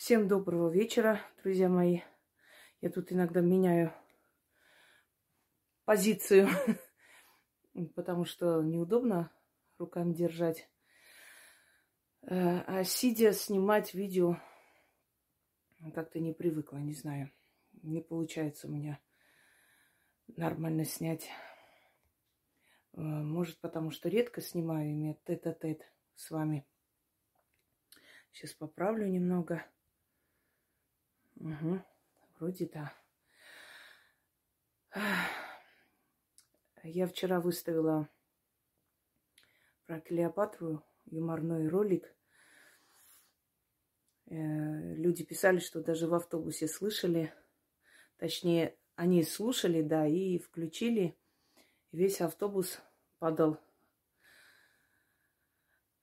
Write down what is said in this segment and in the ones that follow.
Всем доброго вечера, друзья мои. Я тут иногда меняю позицию, потому что неудобно руками держать. Э, а сидя снимать видео как-то не привыкла, не знаю. Не получается у меня нормально снять. Э, может, потому что редко снимаю, имея тет-а-тет с вами. Сейчас поправлю немного. Угу, вроде да. Я вчера выставила про Клеопатру юморной ролик. Э, люди писали, что даже в автобусе слышали. Точнее, они слушали, да, и включили. Весь автобус падал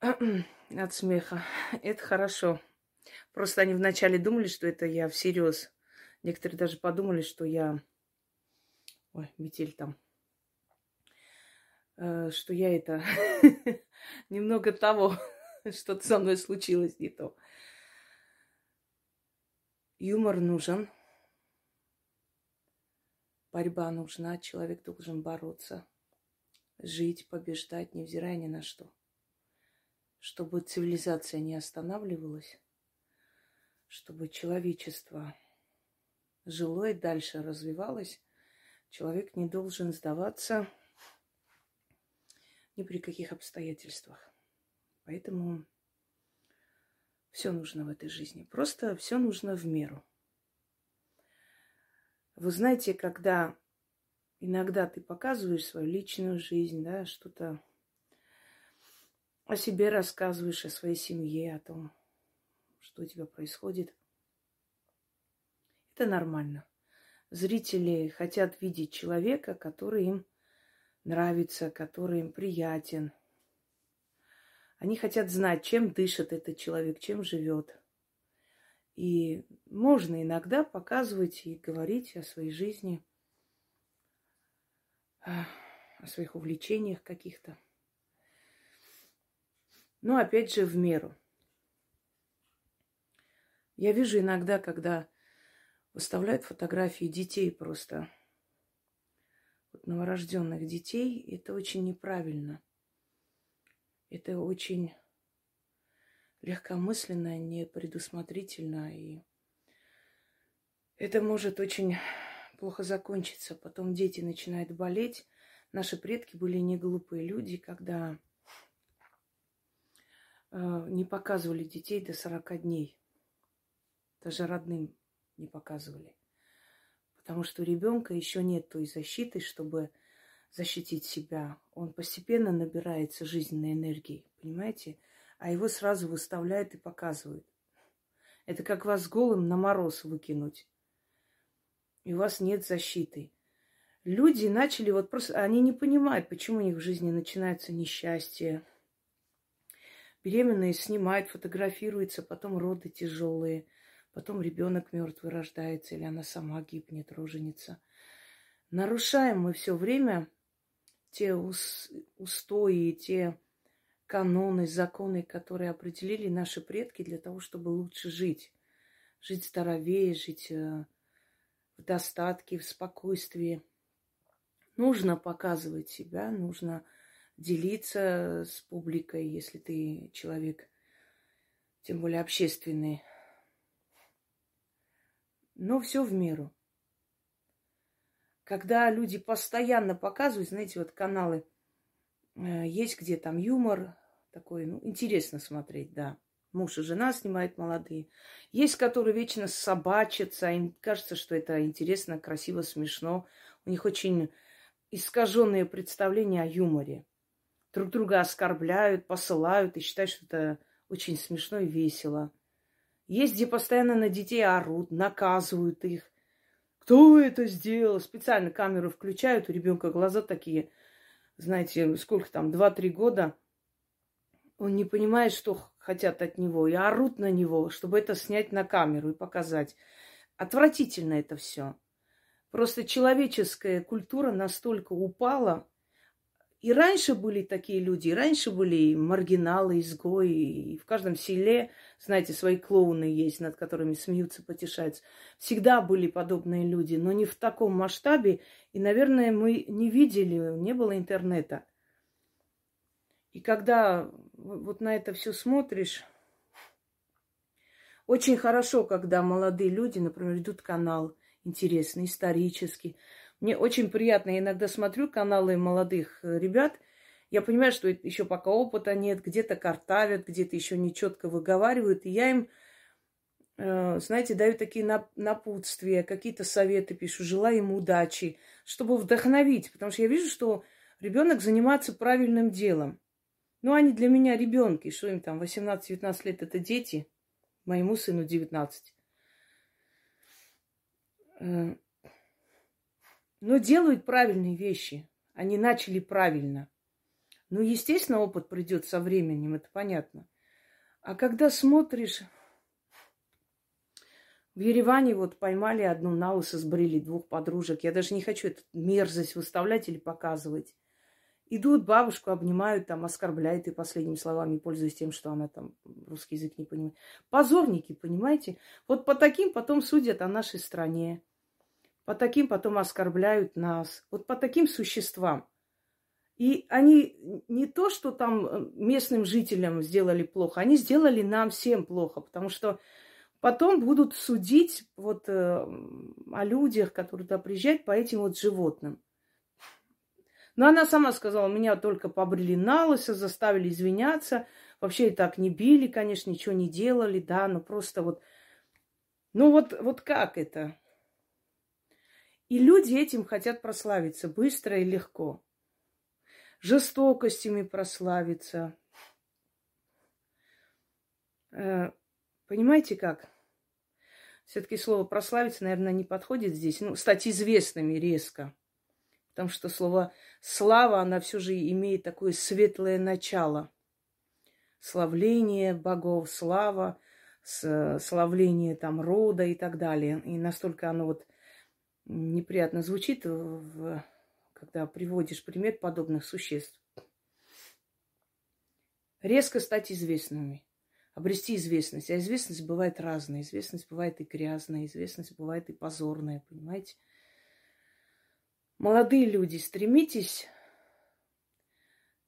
от смеха. Это хорошо. Просто они вначале думали, что это я всерьез. Некоторые даже подумали, что я... Ой, метель там. Э, что я это... Немного того, что-то со мной случилось не то. Юмор нужен. Борьба нужна. Человек должен бороться. Жить, побеждать, невзирая ни на что чтобы цивилизация не останавливалась, чтобы человечество жило и дальше развивалось, человек не должен сдаваться ни при каких обстоятельствах. Поэтому все нужно в этой жизни. Просто все нужно в меру. Вы знаете, когда иногда ты показываешь свою личную жизнь, да, что-то о себе рассказываешь, о своей семье, о том, что у тебя происходит. Это нормально. Зрители хотят видеть человека, который им нравится, который им приятен. Они хотят знать, чем дышит этот человек, чем живет. И можно иногда показывать и говорить о своей жизни, о своих увлечениях каких-то. Но опять же в меру. Я вижу иногда, когда выставляют фотографии детей просто, вот новорожденных детей, это очень неправильно. Это очень легкомысленно, непредусмотрительно. И это может очень плохо закончиться. Потом дети начинают болеть. Наши предки были не глупые люди, когда Э, не показывали детей до 40 дней. Даже родным не показывали. Потому что у ребенка еще нет той защиты, чтобы защитить себя. Он постепенно набирается жизненной энергией, понимаете? А его сразу выставляют и показывают. Это как вас голым на мороз выкинуть. И у вас нет защиты. Люди начали вот просто... Они не понимают, почему у них в жизни начинается несчастье, Беременные снимают, фотографируются, потом роды тяжелые, потом ребенок мертвый рождается, или она сама гибнет, роженица. Нарушаем мы все время те устои, те каноны, законы, которые определили наши предки для того, чтобы лучше жить. Жить здоровее, жить э, в достатке, в спокойствии. Нужно показывать себя, нужно делиться с публикой, если ты человек, тем более общественный. Но все в меру. Когда люди постоянно показывают, знаете, вот каналы, э, есть где там юмор такой, ну, интересно смотреть, да. Муж и жена снимают молодые. Есть, которые вечно собачатся, им кажется, что это интересно, красиво, смешно. У них очень искаженные представления о юморе друг друга оскорбляют, посылают и считают, что это очень смешно и весело. Есть, где постоянно на детей орут, наказывают их. Кто это сделал? Специально камеру включают, у ребенка глаза такие, знаете, сколько там, два-три года. Он не понимает, что хотят от него, и орут на него, чтобы это снять на камеру и показать. Отвратительно это все. Просто человеческая культура настолько упала, и раньше были такие люди, и раньше были маргиналы, изгои, и в каждом селе, знаете, свои клоуны есть, над которыми смеются, потешаются. Всегда были подобные люди, но не в таком масштабе, и, наверное, мы не видели, не было интернета. И когда вот на это все смотришь, очень хорошо, когда молодые люди, например, идут канал интересный, исторический, мне очень приятно. Я иногда смотрю каналы молодых э, ребят. Я понимаю, что еще пока опыта нет, где-то картавят, где-то еще нечетко выговаривают. И я им, э, знаете, даю такие напутствия, какие-то советы пишу, желаю им удачи, чтобы вдохновить. Потому что я вижу, что ребенок занимается правильным делом. Ну, они для меня ребенки, что им там 18-19 лет, это дети. Моему сыну 19 но делают правильные вещи. Они начали правильно. Ну, естественно, опыт придет со временем, это понятно. А когда смотришь, в Ереване вот поймали одну на лысо, сбрили двух подружек. Я даже не хочу эту мерзость выставлять или показывать. Идут, бабушку обнимают, там, оскорбляют и последними словами, пользуясь тем, что она там русский язык не понимает. Позорники, понимаете? Вот по таким потом судят о нашей стране. По таким потом оскорбляют нас. Вот по таким существам. И они не то, что там э, местным жителям сделали плохо, они сделали нам всем плохо, потому что потом будут судить вот э, о людях, которые туда приезжают, по этим вот животным. Но она сама сказала, меня только побрили на лысо, заставили извиняться. Вообще и так не били, конечно, ничего не делали, да, но просто вот... Ну вот, вот как это? И люди этим хотят прославиться быстро и легко. Жестокостями прославиться. Э, понимаете как? Все-таки слово прославиться, наверное, не подходит здесь. Ну, стать известными резко. Потому что слово слава, она все же имеет такое светлое начало. Славление богов, слава, славление там рода и так далее. И настолько оно вот неприятно звучит, когда приводишь пример подобных существ. Резко стать известными, обрести известность. А известность бывает разная. Известность бывает и грязная, известность бывает и позорная, понимаете? Молодые люди, стремитесь,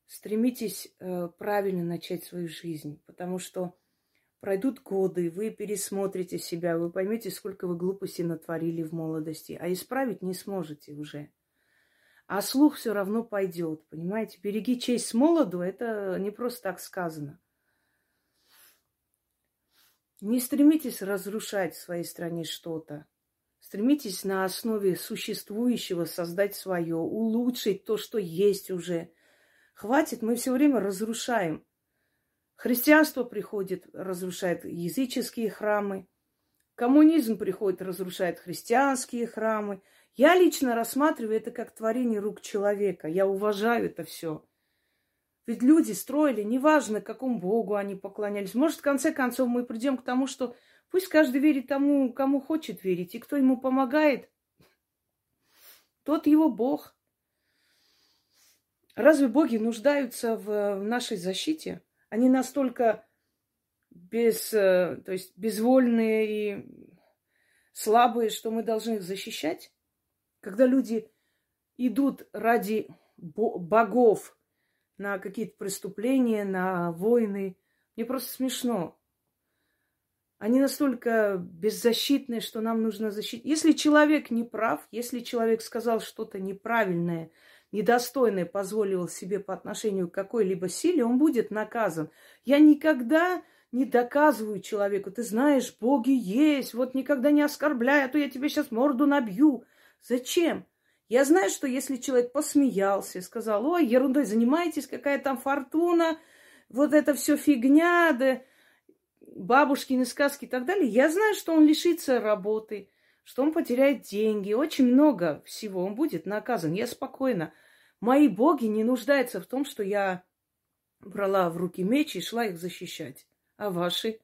стремитесь э, правильно начать свою жизнь, потому что Пройдут годы, вы пересмотрите себя, вы поймете, сколько вы глупостей натворили в молодости, а исправить не сможете уже. А слух все равно пойдет, понимаете? Береги честь с молоду, это не просто так сказано. Не стремитесь разрушать в своей стране что-то. Стремитесь на основе существующего создать свое, улучшить то, что есть уже. Хватит, мы все время разрушаем. Христианство приходит, разрушает языческие храмы. Коммунизм приходит, разрушает христианские храмы. Я лично рассматриваю это как творение рук человека. Я уважаю это все. Ведь люди строили, неважно, какому Богу они поклонялись. Может, в конце концов мы придем к тому, что пусть каждый верит тому, кому хочет верить, и кто ему помогает, тот его Бог. Разве боги нуждаются в нашей защите? Они настолько без, э, то есть безвольные и слабые, что мы должны их защищать. Когда люди идут ради богов на какие-то преступления, на войны, мне просто смешно. Они настолько беззащитные, что нам нужно защитить. Если человек не прав, если человек сказал что-то неправильное, недостойное позволил себе по отношению к какой-либо силе, он будет наказан. Я никогда не доказываю человеку, ты знаешь, боги есть, вот никогда не оскорбляй, а то я тебе сейчас морду набью. Зачем? Я знаю, что если человек посмеялся, сказал, ой, ерундой занимаетесь, какая там фортуна, вот это все фигня, да бабушкины сказки и так далее, я знаю, что он лишится работы, что он потеряет деньги, очень много всего, он будет наказан. Я спокойно. Мои боги не нуждаются в том, что я брала в руки меч и шла их защищать. А ваши?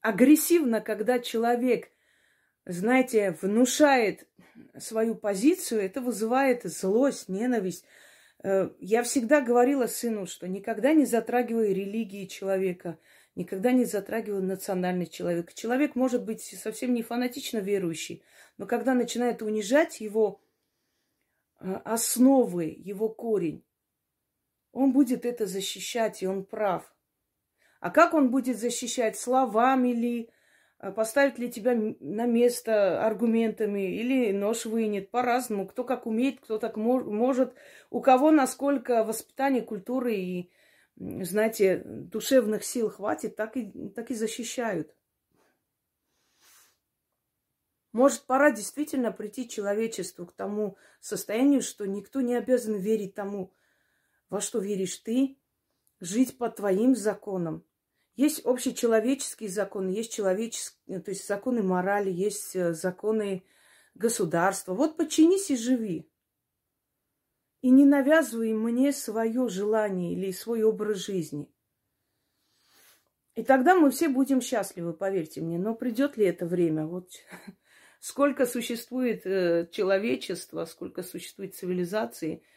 Агрессивно, когда человек, знаете, внушает свою позицию, это вызывает злость, ненависть. Э, я всегда говорила сыну, что никогда не затрагивай религии человека, никогда не затрагивай национальность человека. Человек может быть совсем не фанатично верующий, но когда начинает унижать его основы, его корень, он будет это защищать, и он прав. А как он будет защищать словами ли, а поставит ли тебя на место аргументами или нож вынет по-разному. Кто как умеет, кто так может. У кого насколько воспитания, культуры и, знаете, душевных сил хватит, так и, так и защищают. Может, пора действительно прийти человечеству к тому состоянию, что никто не обязан верить тому, во что веришь ты, жить по твоим законам, есть общечеловеческие законы, есть человеческие, то есть законы морали, есть э, законы государства. Вот подчинись и живи. И не навязывай мне свое желание или свой образ жизни. И тогда мы все будем счастливы, поверьте мне. Но придет ли это время? Вот сколько существует э, человечество, сколько существует цивилизации –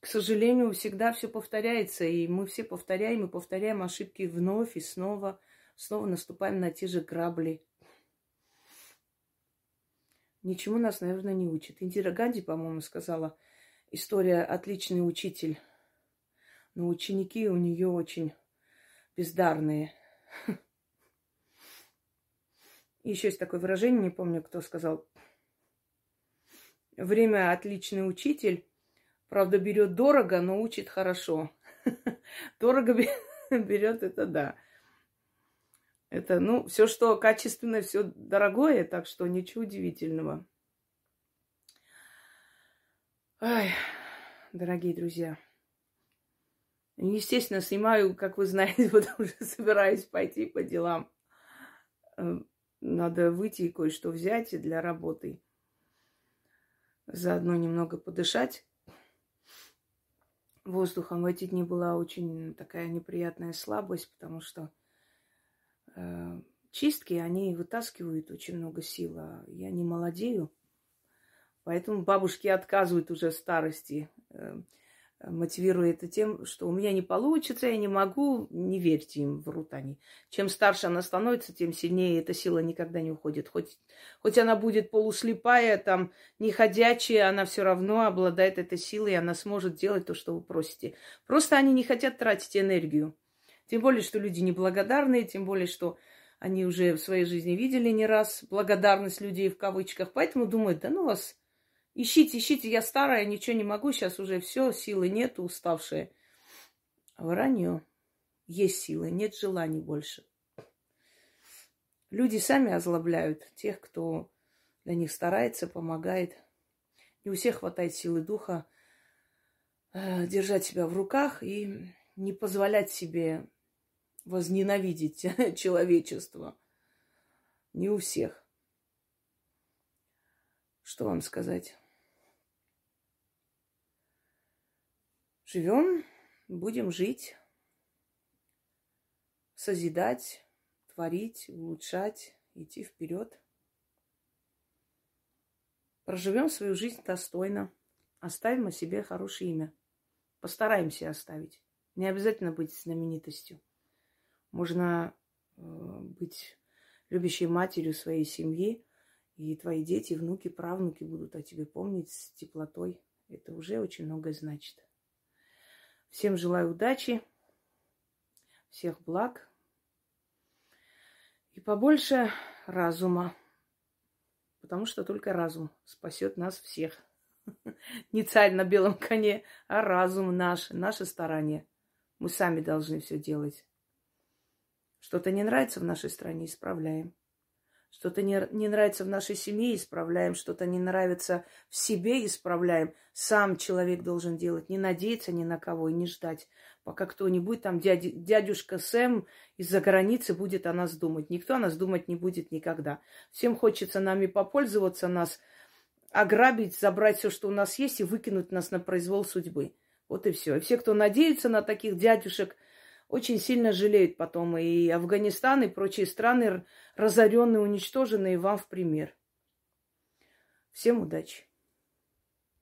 к сожалению, всегда все повторяется, и мы все повторяем и повторяем ошибки вновь и снова, снова наступаем на те же грабли. Ничему нас, наверное, не учит. Индира Ганди, по-моему, сказала, история отличный учитель, но ученики у нее очень бездарные. Еще есть такое выражение, не помню, кто сказал. Время отличный учитель, Правда, берет дорого, но учит хорошо. Дорого берет, это да. Это, ну, все, что качественное, все дорогое, так что ничего удивительного. Ай, дорогие друзья. Естественно, снимаю, как вы знаете, потому что собираюсь пойти по делам. Надо выйти и кое-что взять для работы. Заодно немного подышать воздухом в эти дни была очень такая неприятная слабость, потому что э, чистки, они вытаскивают очень много сил, а я не молодею. Поэтому бабушки отказывают уже старости. Э, мотивируя это тем, что у меня не получится, я не могу, не верьте им, врут они. Чем старше она становится, тем сильнее эта сила никогда не уходит. Хоть, хоть она будет полуслепая, там, неходячая, она все равно обладает этой силой, и она сможет делать то, что вы просите. Просто они не хотят тратить энергию. Тем более, что люди неблагодарные, тем более, что они уже в своей жизни видели не раз благодарность людей в кавычках, поэтому думают, да ну вас Ищите, ищите, я старая, ничего не могу, сейчас уже все, силы нет, уставшие. Вранье. Есть силы, нет желаний больше. Люди сами озлобляют тех, кто для них старается, помогает. Не у всех хватает силы духа э, держать себя в руках и не позволять себе возненавидеть человечество. Не у всех. Что вам сказать? Живем, будем жить, созидать, творить, улучшать, идти вперед. Проживем свою жизнь достойно, оставим о себе хорошее имя. Постараемся оставить. Не обязательно быть знаменитостью. Можно э, быть любящей матерью своей семьи, и твои дети, внуки, правнуки будут о тебе помнить с теплотой. Это уже очень многое значит. Всем желаю удачи, всех благ и побольше разума, потому что только разум спасет нас всех. Не царь на белом коне, а разум наш, наше старание. Мы сами должны все делать. Что-то не нравится в нашей стране, исправляем. Что-то не, не нравится в нашей семье, исправляем. Что-то не нравится в себе, исправляем. Сам человек должен делать. Не надеяться ни на кого и не ждать, пока кто-нибудь там, дядя, дядюшка Сэм из-за границы будет о нас думать. Никто о нас думать не будет никогда. Всем хочется нами попользоваться, нас ограбить, забрать все, что у нас есть, и выкинуть нас на произвол судьбы. Вот и все. И все, кто надеется на таких дядюшек – очень сильно жалеют потом. И Афганистан, и прочие страны разоренные, уничтоженные вам в пример. Всем удачи!